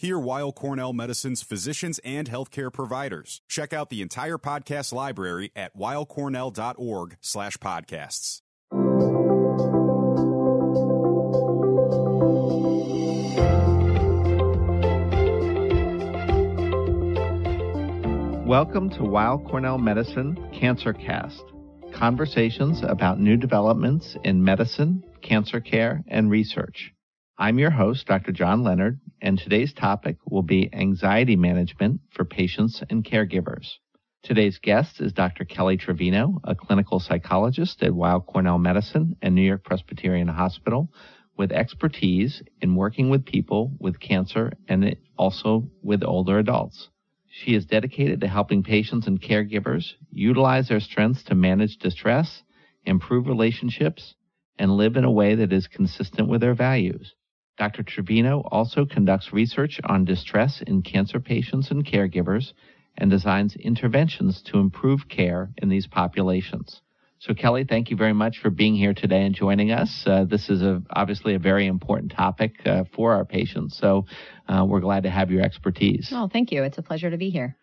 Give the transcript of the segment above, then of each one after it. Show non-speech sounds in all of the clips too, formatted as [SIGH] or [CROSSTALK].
Hear Weill Cornell Medicine's physicians and healthcare providers. Check out the entire podcast library at weillcornell.org slash podcasts. Welcome to Weill Cornell Medicine Cancer Cast. Conversations about new developments in medicine, cancer care, and research. I'm your host, Dr. John Leonard, and today's topic will be anxiety management for patients and caregivers. Today's guest is Dr. Kelly Trevino, a clinical psychologist at Weill Cornell Medicine and New York Presbyterian Hospital with expertise in working with people with cancer and also with older adults. She is dedicated to helping patients and caregivers utilize their strengths to manage distress, improve relationships, and live in a way that is consistent with their values. Dr. Trevino also conducts research on distress in cancer patients and caregivers and designs interventions to improve care in these populations. So, Kelly, thank you very much for being here today and joining us. Uh, this is a, obviously a very important topic uh, for our patients. So, uh, we're glad to have your expertise. Oh, thank you. It's a pleasure to be here.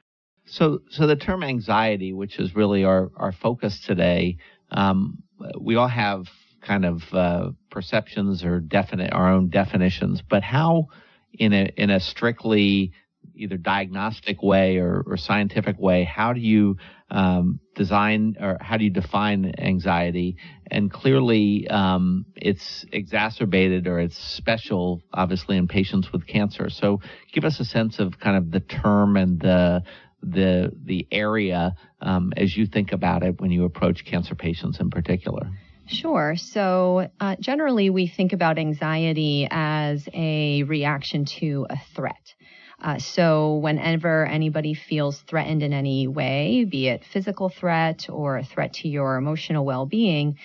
So, so the term anxiety, which is really our, our focus today, um, we all have kind of uh, perceptions or definite our own definitions, but how in a in a strictly either diagnostic way or, or scientific way, how do you um, design or how do you define anxiety? And clearly, um, it's exacerbated or it's special, obviously, in patients with cancer. So, give us a sense of kind of the term and the the the area um, as you think about it when you approach cancer patients in particular. Sure. So, uh, generally, we think about anxiety as a reaction to a threat. Uh, so whenever anybody feels threatened in any way, be it physical threat or a threat to your emotional well-being,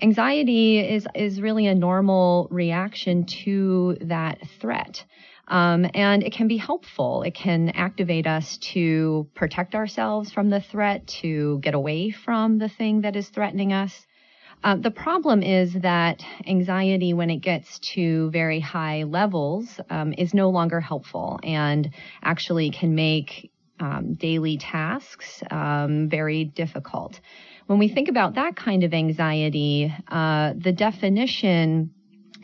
anxiety is is really a normal reaction to that threat. Um, and it can be helpful. It can activate us to protect ourselves from the threat, to get away from the thing that is threatening us. Uh, the problem is that anxiety, when it gets to very high levels, um, is no longer helpful and actually can make um, daily tasks um, very difficult. When we think about that kind of anxiety, uh, the definition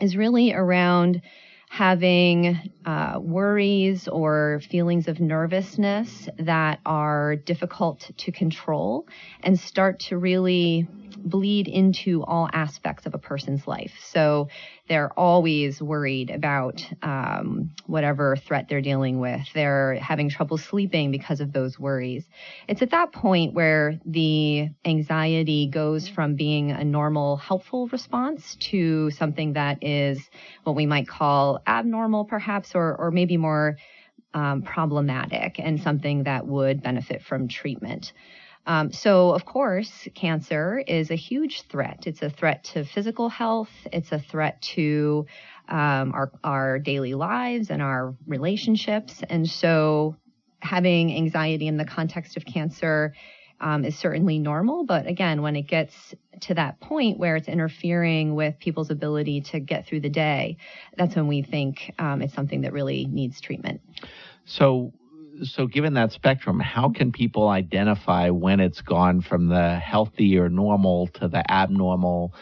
is really around having uh, worries or feelings of nervousness that are difficult to control and start to really bleed into all aspects of a person's life. So they're always worried about um, whatever threat they're dealing with. They're having trouble sleeping because of those worries. It's at that point where the anxiety goes from being a normal, helpful response to something that is what we might call abnormal, perhaps, or, or maybe more um, problematic and something that would benefit from treatment. Um, so, of course, cancer is a huge threat. It's a threat to physical health. It's a threat to um, our our daily lives and our relationships. And so, having anxiety in the context of cancer um, is certainly normal. But again, when it gets to that point where it's interfering with people's ability to get through the day, that's when we think um, it's something that really needs treatment. So, so given that spectrum, how can people identify when it's gone from the healthy or normal to the abnormal,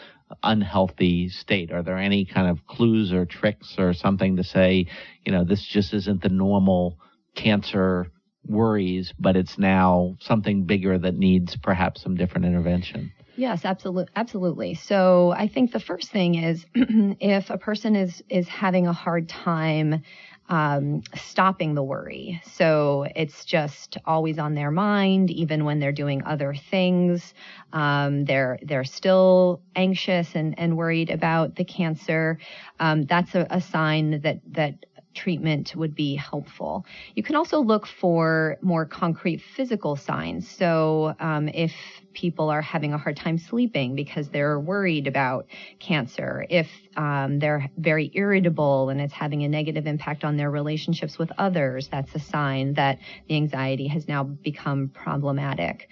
unhealthy state? Are there any kind of clues or tricks or something to say, you know, this just isn't the normal cancer worries, but it's now something bigger that needs perhaps some different intervention? Yes, absolutely, absolutely. So I think the first thing is [CLEARS THROAT] if a person is is having a hard time um, stopping the worry. So it's just always on their mind, even when they're doing other things. Um, they're they're still anxious and, and worried about the cancer. Um, that's a, a sign that that treatment would be helpful. You can also look for more concrete physical signs. So, um, if people are having a hard time sleeping because they're worried about cancer, if um, they're very irritable and it's having a negative impact on their relationships with others, that's a sign that the anxiety has now become problematic.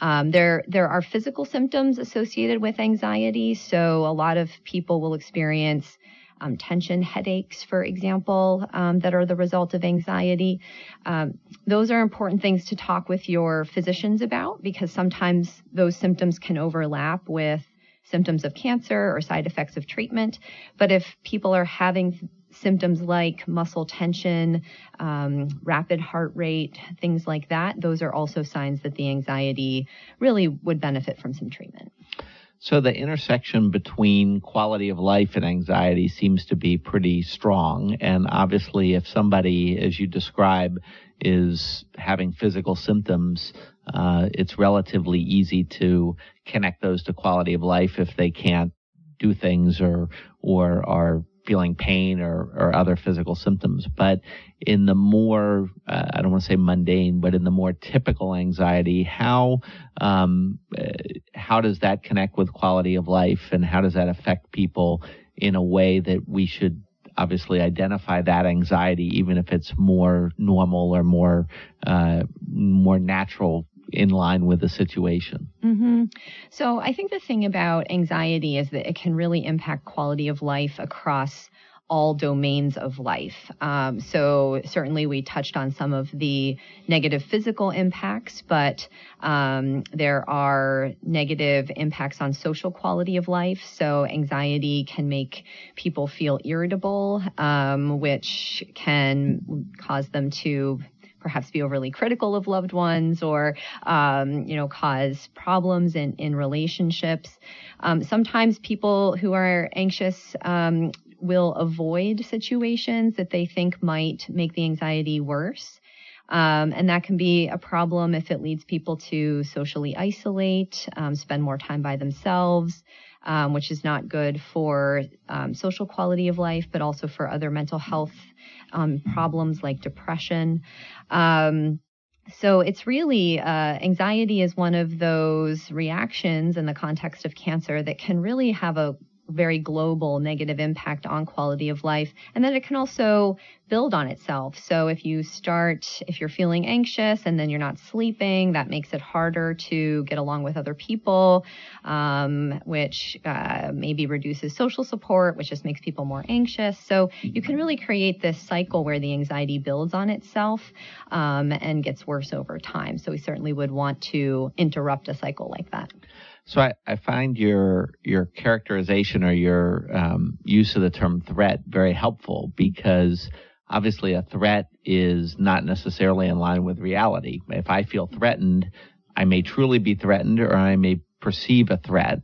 Um, there, there are physical symptoms associated with anxiety. So a lot of people will experience um, tension headaches, for example, um, that are the result of anxiety. Um, those are important things to talk with your physicians about because sometimes those symptoms can overlap with symptoms of cancer or side effects of treatment. But if people are having symptoms like muscle tension, um, rapid heart rate, things like that, those are also signs that the anxiety really would benefit from some treatment. So the intersection between quality of life and anxiety seems to be pretty strong. And obviously, if somebody, as you describe, is having physical symptoms, uh, it's relatively easy to connect those to quality of life if they can't do things or or are feeling pain or, or other physical symptoms. But in the more, uh, I don't want to say mundane, but in the more typical anxiety, how um, uh, how does that connect with quality of life, and how does that affect people in a way that we should obviously identify that anxiety, even if it's more normal or more uh, more natural in line with the situation. Mm-hmm. So I think the thing about anxiety is that it can really impact quality of life across all domains of life. Um, so certainly we touched on some of the negative physical impacts, but um, there are negative impacts on social quality of life. So anxiety can make people feel irritable, um, which can cause them to perhaps be overly critical of loved ones or um, you know cause problems in in relationships. Um, sometimes people who are anxious um, will avoid situations that they think might make the anxiety worse. Um, and that can be a problem if it leads people to socially isolate, um, spend more time by themselves, um, which is not good for um, social quality of life, but also for other mental health um, problems like depression. Um, so it's really uh, anxiety is one of those reactions in the context of cancer that can really have a very global negative impact on quality of life. And then it can also build on itself. So if you start, if you're feeling anxious and then you're not sleeping, that makes it harder to get along with other people, um, which uh, maybe reduces social support, which just makes people more anxious. So you can really create this cycle where the anxiety builds on itself um, and gets worse over time. So we certainly would want to interrupt a cycle like that. So I, I find your your characterization or your um, use of the term threat very helpful because obviously a threat is not necessarily in line with reality. If I feel threatened, I may truly be threatened or I may perceive a threat.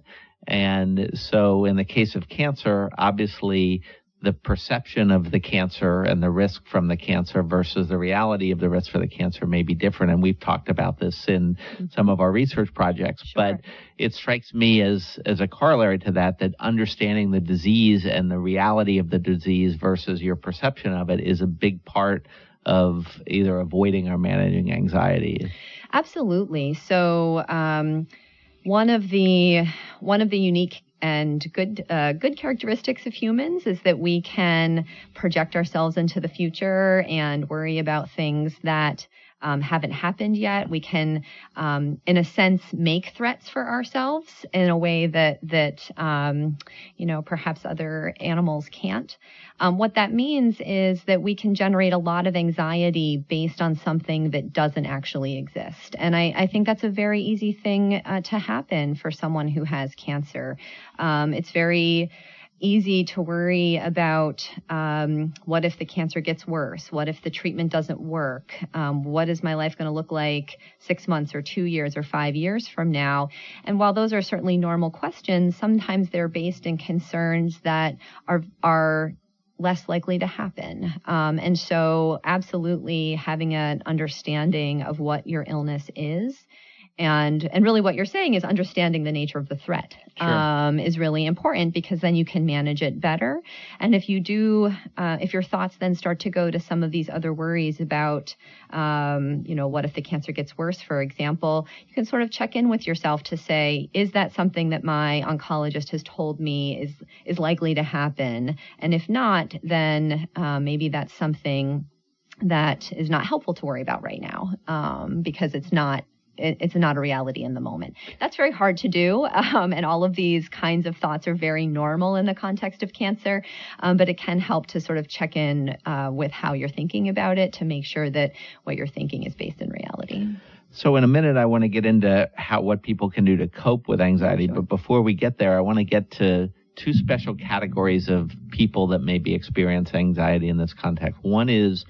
And so in the case of cancer, obviously the perception of the cancer and the risk from the cancer versus the reality of the risk for the cancer may be different. And we've talked about this in mm-hmm. some of our research projects, sure. but it strikes me as, as a corollary to that, that understanding the disease and the reality of the disease versus your perception of it is a big part of either avoiding or managing anxiety. Absolutely. So, um, one of the one of the unique and good uh, good characteristics of humans is that we can project ourselves into the future and worry about things that um, haven't happened yet. We can, um, in a sense, make threats for ourselves in a way that that um, you know perhaps other animals can't. Um, what that means is that we can generate a lot of anxiety based on something that doesn't actually exist, and I, I think that's a very easy thing uh, to happen for someone who has cancer. Um, it's very easy to worry about um, what if the cancer gets worse? What if the treatment doesn't work? Um, what is my life going to look like six months or two years or five years from now? And while those are certainly normal questions, sometimes they're based in concerns that are are less likely to happen. Um, and so, absolutely having an understanding of what your illness is and and really what you're saying is understanding the nature of the threat sure. um, is really important because then you can manage it better and if you do uh, if your thoughts then start to go to some of these other worries about um, you know what if the cancer gets worse for example you can sort of check in with yourself to say is that something that my oncologist has told me is is likely to happen and if not then uh, maybe that's something that is not helpful to worry about right now um, because it's not it, it's not a reality in the moment. That's very hard to do, um, and all of these kinds of thoughts are very normal in the context of cancer. Um, but it can help to sort of check in uh, with how you're thinking about it to make sure that what you're thinking is based in reality. So in a minute, I want to get into how what people can do to cope with anxiety. Sure. But before we get there, I want to get to two special categories of people that may be experiencing anxiety in this context. One is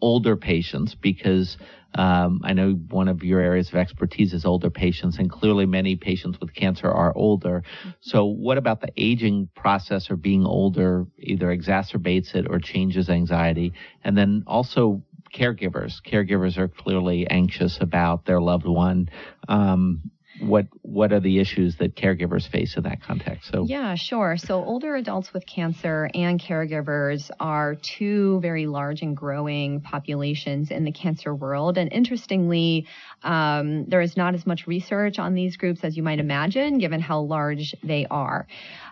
older patients because um, I know one of your areas of expertise is older patients, and clearly many patients with cancer are older. So, what about the aging process or being older either exacerbates it or changes anxiety? And then also caregivers. Caregivers are clearly anxious about their loved one. Um, what what are the issues that caregivers face in that context? So yeah, sure. So older adults with cancer and caregivers are two very large and growing populations in the cancer world. And interestingly, um, there is not as much research on these groups as you might imagine, given how large they are.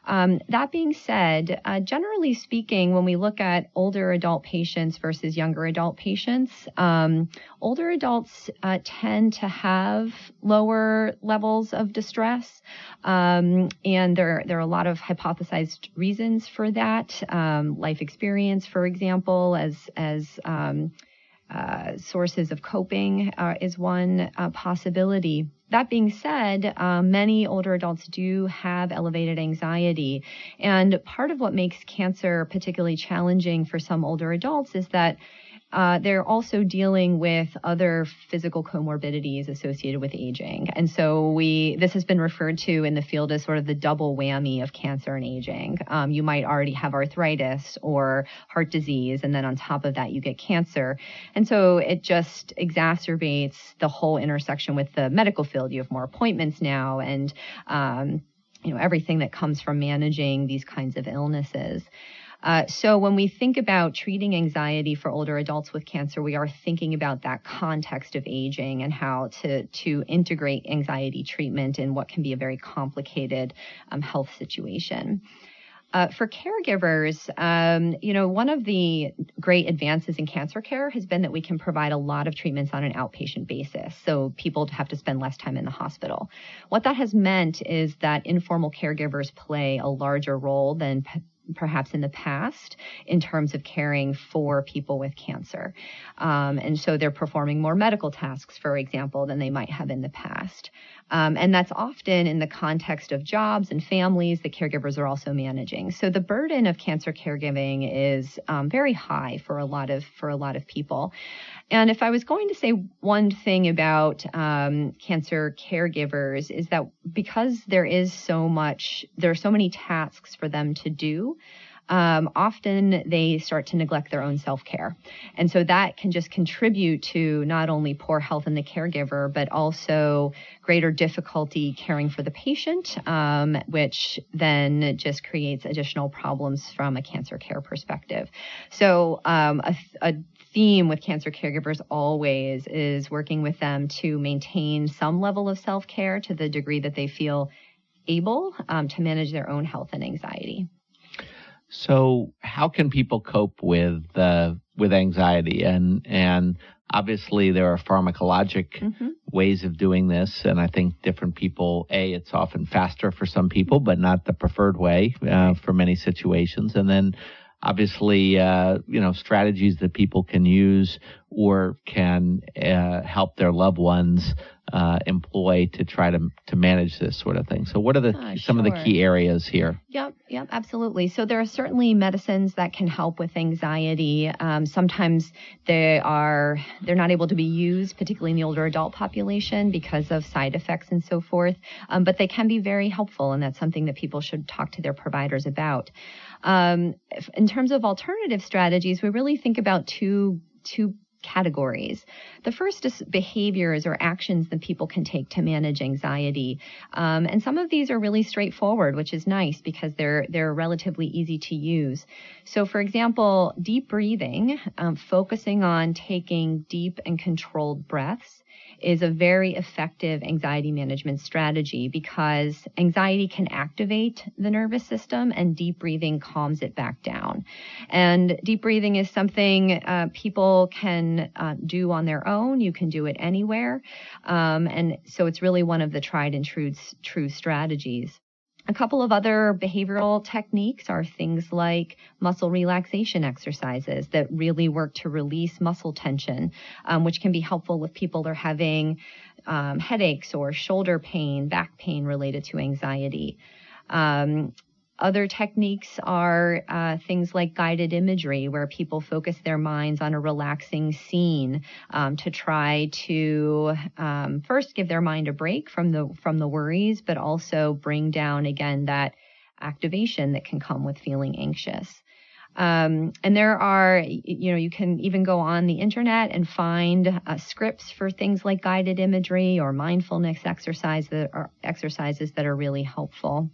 Um, that being said, uh, generally speaking, when we look at older adult patients versus younger adult patients, um, older adults uh, tend to have lower levels of distress, um, and there there are a lot of hypothesized reasons for that. Um, life experience, for example, as as um, uh, sources of coping uh, is one uh, possibility. That being said, uh, many older adults do have elevated anxiety. And part of what makes cancer particularly challenging for some older adults is that uh, they're also dealing with other physical comorbidities associated with aging. And so we, this has been referred to in the field as sort of the double whammy of cancer and aging. Um, you might already have arthritis or heart disease, and then on top of that, you get cancer. And so it just exacerbates the whole intersection with the medical field. You have more appointments now and, um, you know, everything that comes from managing these kinds of illnesses. Uh, so when we think about treating anxiety for older adults with cancer, we are thinking about that context of aging and how to to integrate anxiety treatment in what can be a very complicated um, health situation. Uh, for caregivers, um, you know, one of the great advances in cancer care has been that we can provide a lot of treatments on an outpatient basis. So people have to spend less time in the hospital. What that has meant is that informal caregivers play a larger role than perhaps in the past in terms of caring for people with cancer. Um, and so they're performing more medical tasks, for example, than they might have in the past. Um, and that's often in the context of jobs and families that caregivers are also managing. So the burden of cancer caregiving is um, very high for a lot of for a lot of people. And if I was going to say one thing about um, cancer caregivers is that because there is so much, there are so many tasks for them to do um, often they start to neglect their own self care. And so that can just contribute to not only poor health in the caregiver, but also greater difficulty caring for the patient, um, which then just creates additional problems from a cancer care perspective. So um, a, a theme with cancer caregivers always is working with them to maintain some level of self care to the degree that they feel able um, to manage their own health and anxiety. So, how can people cope with uh, with anxiety? And and obviously there are pharmacologic mm-hmm. ways of doing this, and I think different people. A, it's often faster for some people, but not the preferred way uh, for many situations. And then obviously, uh, you know, strategies that people can use or can uh, help their loved ones uh, employ to try to to manage this sort of thing. So, what are the ah, some sure. of the key areas here? Yep, yep, absolutely. So there are certainly medicines that can help with anxiety. Um, sometimes they are they're not able to be used, particularly in the older adult population, because of side effects and so forth. Um, but they can be very helpful, and that's something that people should talk to their providers about. Um, in terms of alternative strategies, we really think about two two categories. The first is behaviors or actions that people can take to manage anxiety, um, and some of these are really straightforward, which is nice because they're they're relatively easy to use. So, for example, deep breathing, um, focusing on taking deep and controlled breaths is a very effective anxiety management strategy because anxiety can activate the nervous system and deep breathing calms it back down. And deep breathing is something uh, people can uh, do on their own. You can do it anywhere. Um, and so it's really one of the tried and true, true strategies. A couple of other behavioral techniques are things like muscle relaxation exercises that really work to release muscle tension, um, which can be helpful if people are having um, headaches or shoulder pain, back pain related to anxiety. Um, other techniques are uh, things like guided imagery, where people focus their minds on a relaxing scene um, to try to um, first give their mind a break from the from the worries, but also bring down again that activation that can come with feeling anxious. Um, and there are, you know, you can even go on the internet and find uh, scripts for things like guided imagery or mindfulness exercise that are exercises that are really helpful.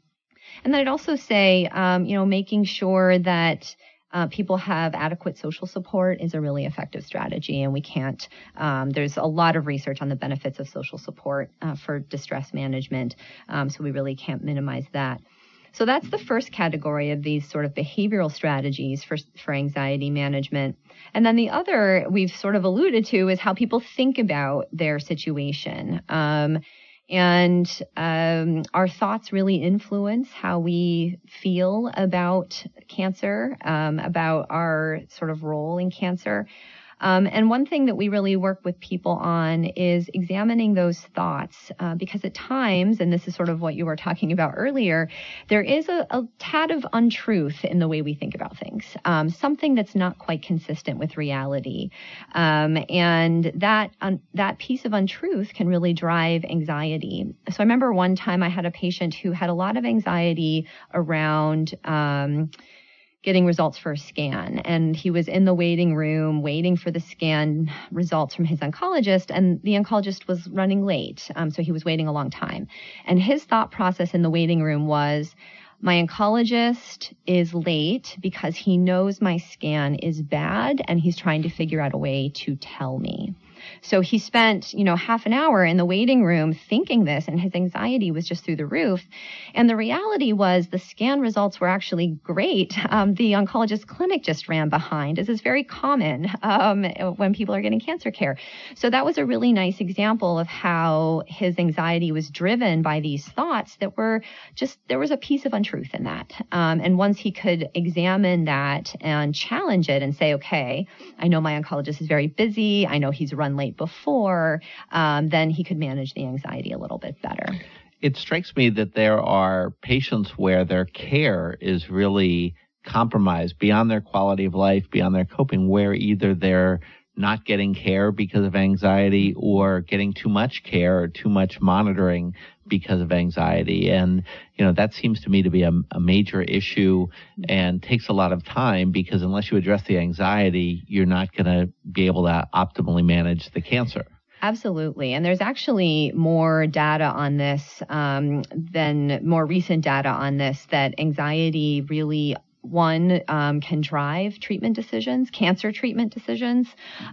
And then I'd also say, um, you know, making sure that uh, people have adequate social support is a really effective strategy, and we can't. Um, there's a lot of research on the benefits of social support uh, for distress management, um, so we really can't minimize that. So that's the first category of these sort of behavioral strategies for, for anxiety management. And then the other we've sort of alluded to is how people think about their situation. Um, and um, our thoughts really influence how we feel about cancer, um, about our sort of role in cancer. Um, and one thing that we really work with people on is examining those thoughts, uh, because at times, and this is sort of what you were talking about earlier, there is a, a tad of untruth in the way we think about things, um, something that's not quite consistent with reality, um, and that that piece of untruth can really drive anxiety. So I remember one time I had a patient who had a lot of anxiety around um, getting results for a scan. And he was in the waiting room waiting for the scan results from his oncologist, and the oncologist was running late. Um, so he was waiting a long time. And his thought process in the waiting room was, my oncologist is late because he knows my scan is bad and he's trying to figure out a way to tell me. So he spent, you know, half an hour in the waiting room thinking this and his anxiety was just through the roof. And the reality was the scan results were actually great. Um, the oncologist clinic just ran behind, as is very common um, when people are getting cancer care. So that was a really nice example of how his anxiety was driven by these thoughts that were just, there was a piece of untruth in that. Um, and once he could examine that and challenge it and say, okay, I know my oncologist is very busy. I know he's run late before, um, then he could manage the anxiety a little bit better. It strikes me that there are patients where their care is really compromised beyond their quality of life, beyond their coping, where either they're not getting care because of anxiety or getting too much care or too much monitoring because of anxiety. And, you know, that seems to me to be a, a, major issue and takes a lot of time because unless you address the anxiety, you're not going to be able to optimally manage the cancer. Absolutely. And there's actually more data on this um, than more recent data on this that anxiety really one um, can drive treatment decisions, cancer treatment decisions,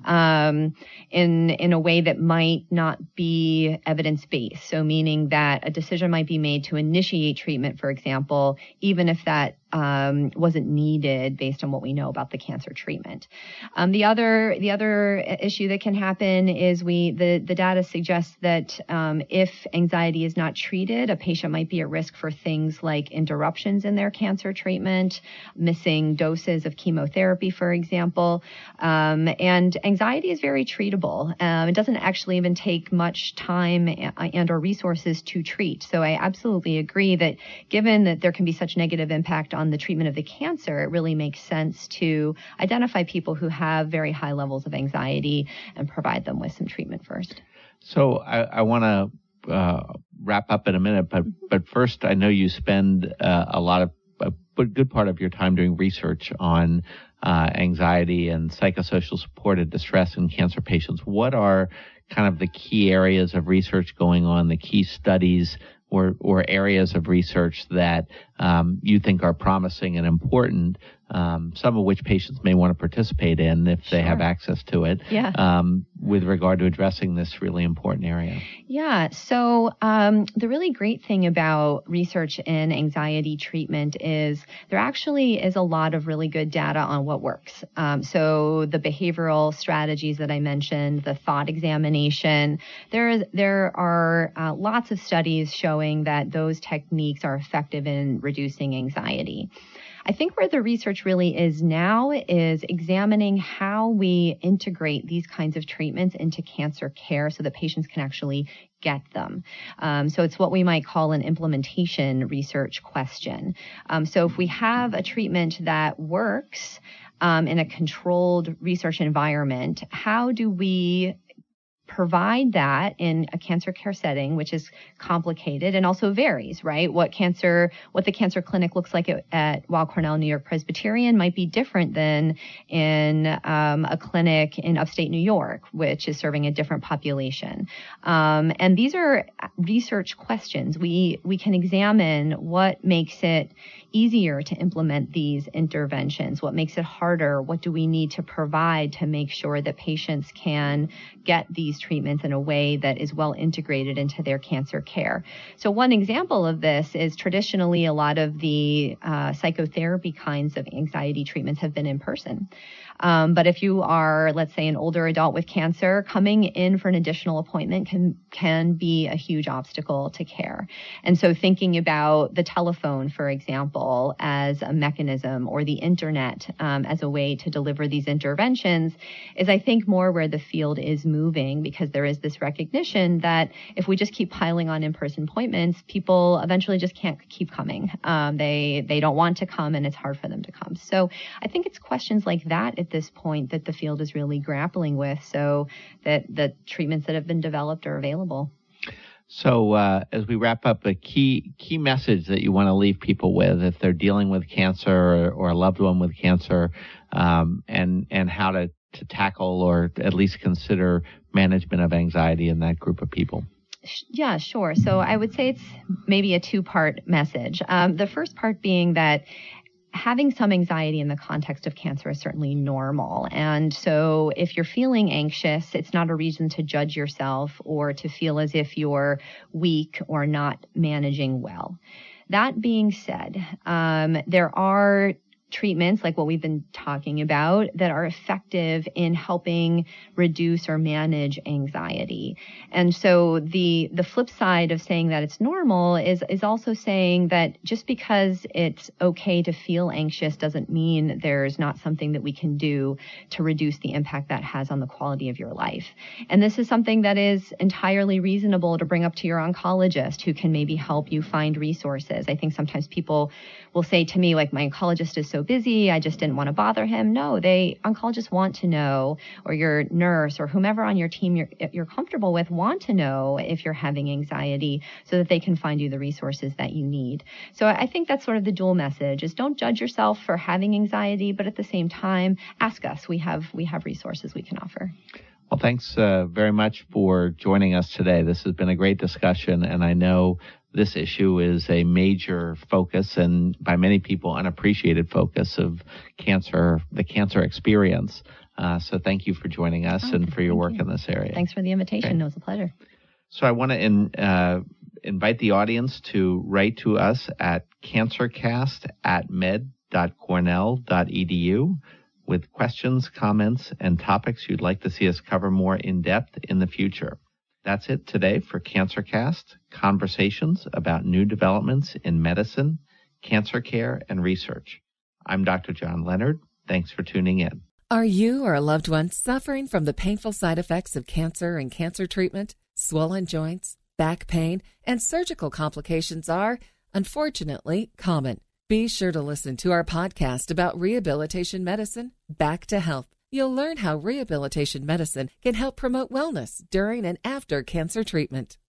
um, in in a way that might not be evidence based. So meaning that a decision might be made to initiate treatment, for example, even if that um, wasn't needed based on what we know about the cancer treatment. Um, the other the other issue that can happen is we the the data suggests that um, if anxiety is not treated, a patient might be at risk for things like interruptions in their cancer treatment, missing doses of chemotherapy, for example. Um, and anxiety is very treatable. Um, it doesn't actually even take much time and or resources to treat. So I absolutely agree that given that there can be such negative impact on the treatment of the cancer, it really makes sense to identify people who have very high levels of anxiety and provide them with some treatment first. So I, I want to uh, wrap up in a minute, but but first, I know you spend uh, a lot of a good part of your time doing research on uh, anxiety and psychosocial supported distress in cancer patients. What are kind of the key areas of research going on, the key studies or, or areas of research that um, you think are promising and important, um, some of which patients may want to participate in if they have access to it. Yeah. Um, with regard to addressing this really important area? Yeah. So um, the really great thing about research in anxiety treatment is there actually is a lot of really good data on what works. Um, so the behavioral strategies that I mentioned, the thought examination, there is there are uh, lots of studies showing that those techniques are effective in reducing anxiety. I think where the research really is now is examining how we integrate these kinds of treatments into cancer care so that patients can actually get them. Um, so it's what we might call an implementation research question. Um, so if we have a treatment that works um, in a controlled research environment, how do we provide that in a cancer care setting, which is complicated and also varies, right? What cancer, what the cancer clinic looks like at, at Weill Cornell New York Presbyterian might be different than in um, a clinic in upstate New York, which is serving a different population. Um, and these are research questions. We we can examine what makes it easier to implement these interventions? What makes it harder? What do we need to provide to make sure that patients can get these treatments in a way that is well integrated into their cancer care? So, one example of this is traditionally a lot of the uh, psychotherapy kinds of anxiety treatments have been in person. Um, but if you are, let's say, an older adult with cancer, coming in for an additional appointment can can be a huge obstacle to care. And so, thinking about the telephone, for example, as a mechanism, or the internet um, as a way to deliver these interventions, is I think more where the field is moving because there is this recognition that if we just keep piling on in-person appointments, people eventually just can't keep coming. Um, they they don't want to come, and it's hard for them to come. So, I think it's questions like that this point that the field is really grappling with so that the treatments that have been developed are available. So, uh, as we wrap up, a key key message that you want to leave people with, if they're dealing with cancer or, or a loved one with cancer, um, and and how to to tackle or at least consider management of anxiety in that group of people. Yeah, sure. So I would say it's maybe a two part message. Um, the first part being that having some anxiety in the context of cancer is certainly normal. And so if you're feeling anxious, it's not a reason to judge yourself or to feel as if you're weak or not managing well. That being said, um, there are treatments like what we've been talking about that are effective in helping reduce or manage anxiety. And so the the flip side of saying that it's normal is is also saying that just because it's okay to feel anxious doesn't mean there's not something that we can do to reduce the impact that has on the quality of your life. And this is something that is entirely reasonable to bring up to your oncologist who can maybe help you find resources. I think sometimes people will say to me like my oncologist is so busy. I just didn't want to bother him. No, they oncologists want to know, or your nurse or whomever on your team you're, you're comfortable with want to know if you're having anxiety so that they can find you the resources that you need. So I think that's sort of the dual message is don't judge yourself for having anxiety, but at the same time, ask us. We have, we have resources we can offer. Well, thanks uh, very much for joining us today. This has been a great discussion, and I know this issue is a major focus and by many people unappreciated focus of cancer, the cancer experience. Uh, so thank you for joining us oh, and for your work you. in this area. Thanks for the invitation. Okay. It was a pleasure. So I want to in, uh, invite the audience to write to us at cancercast at med.cornell.edu with questions, comments, and topics you'd like to see us cover more in depth in the future. That's it today for CancerCast conversations about new developments in medicine, cancer care, and research. I'm Dr. John Leonard. Thanks for tuning in. Are you or a loved one suffering from the painful side effects of cancer and cancer treatment? Swollen joints, back pain, and surgical complications are, unfortunately, common. Be sure to listen to our podcast about rehabilitation medicine, Back to Health You'll learn how rehabilitation medicine can help promote wellness during and after cancer treatment.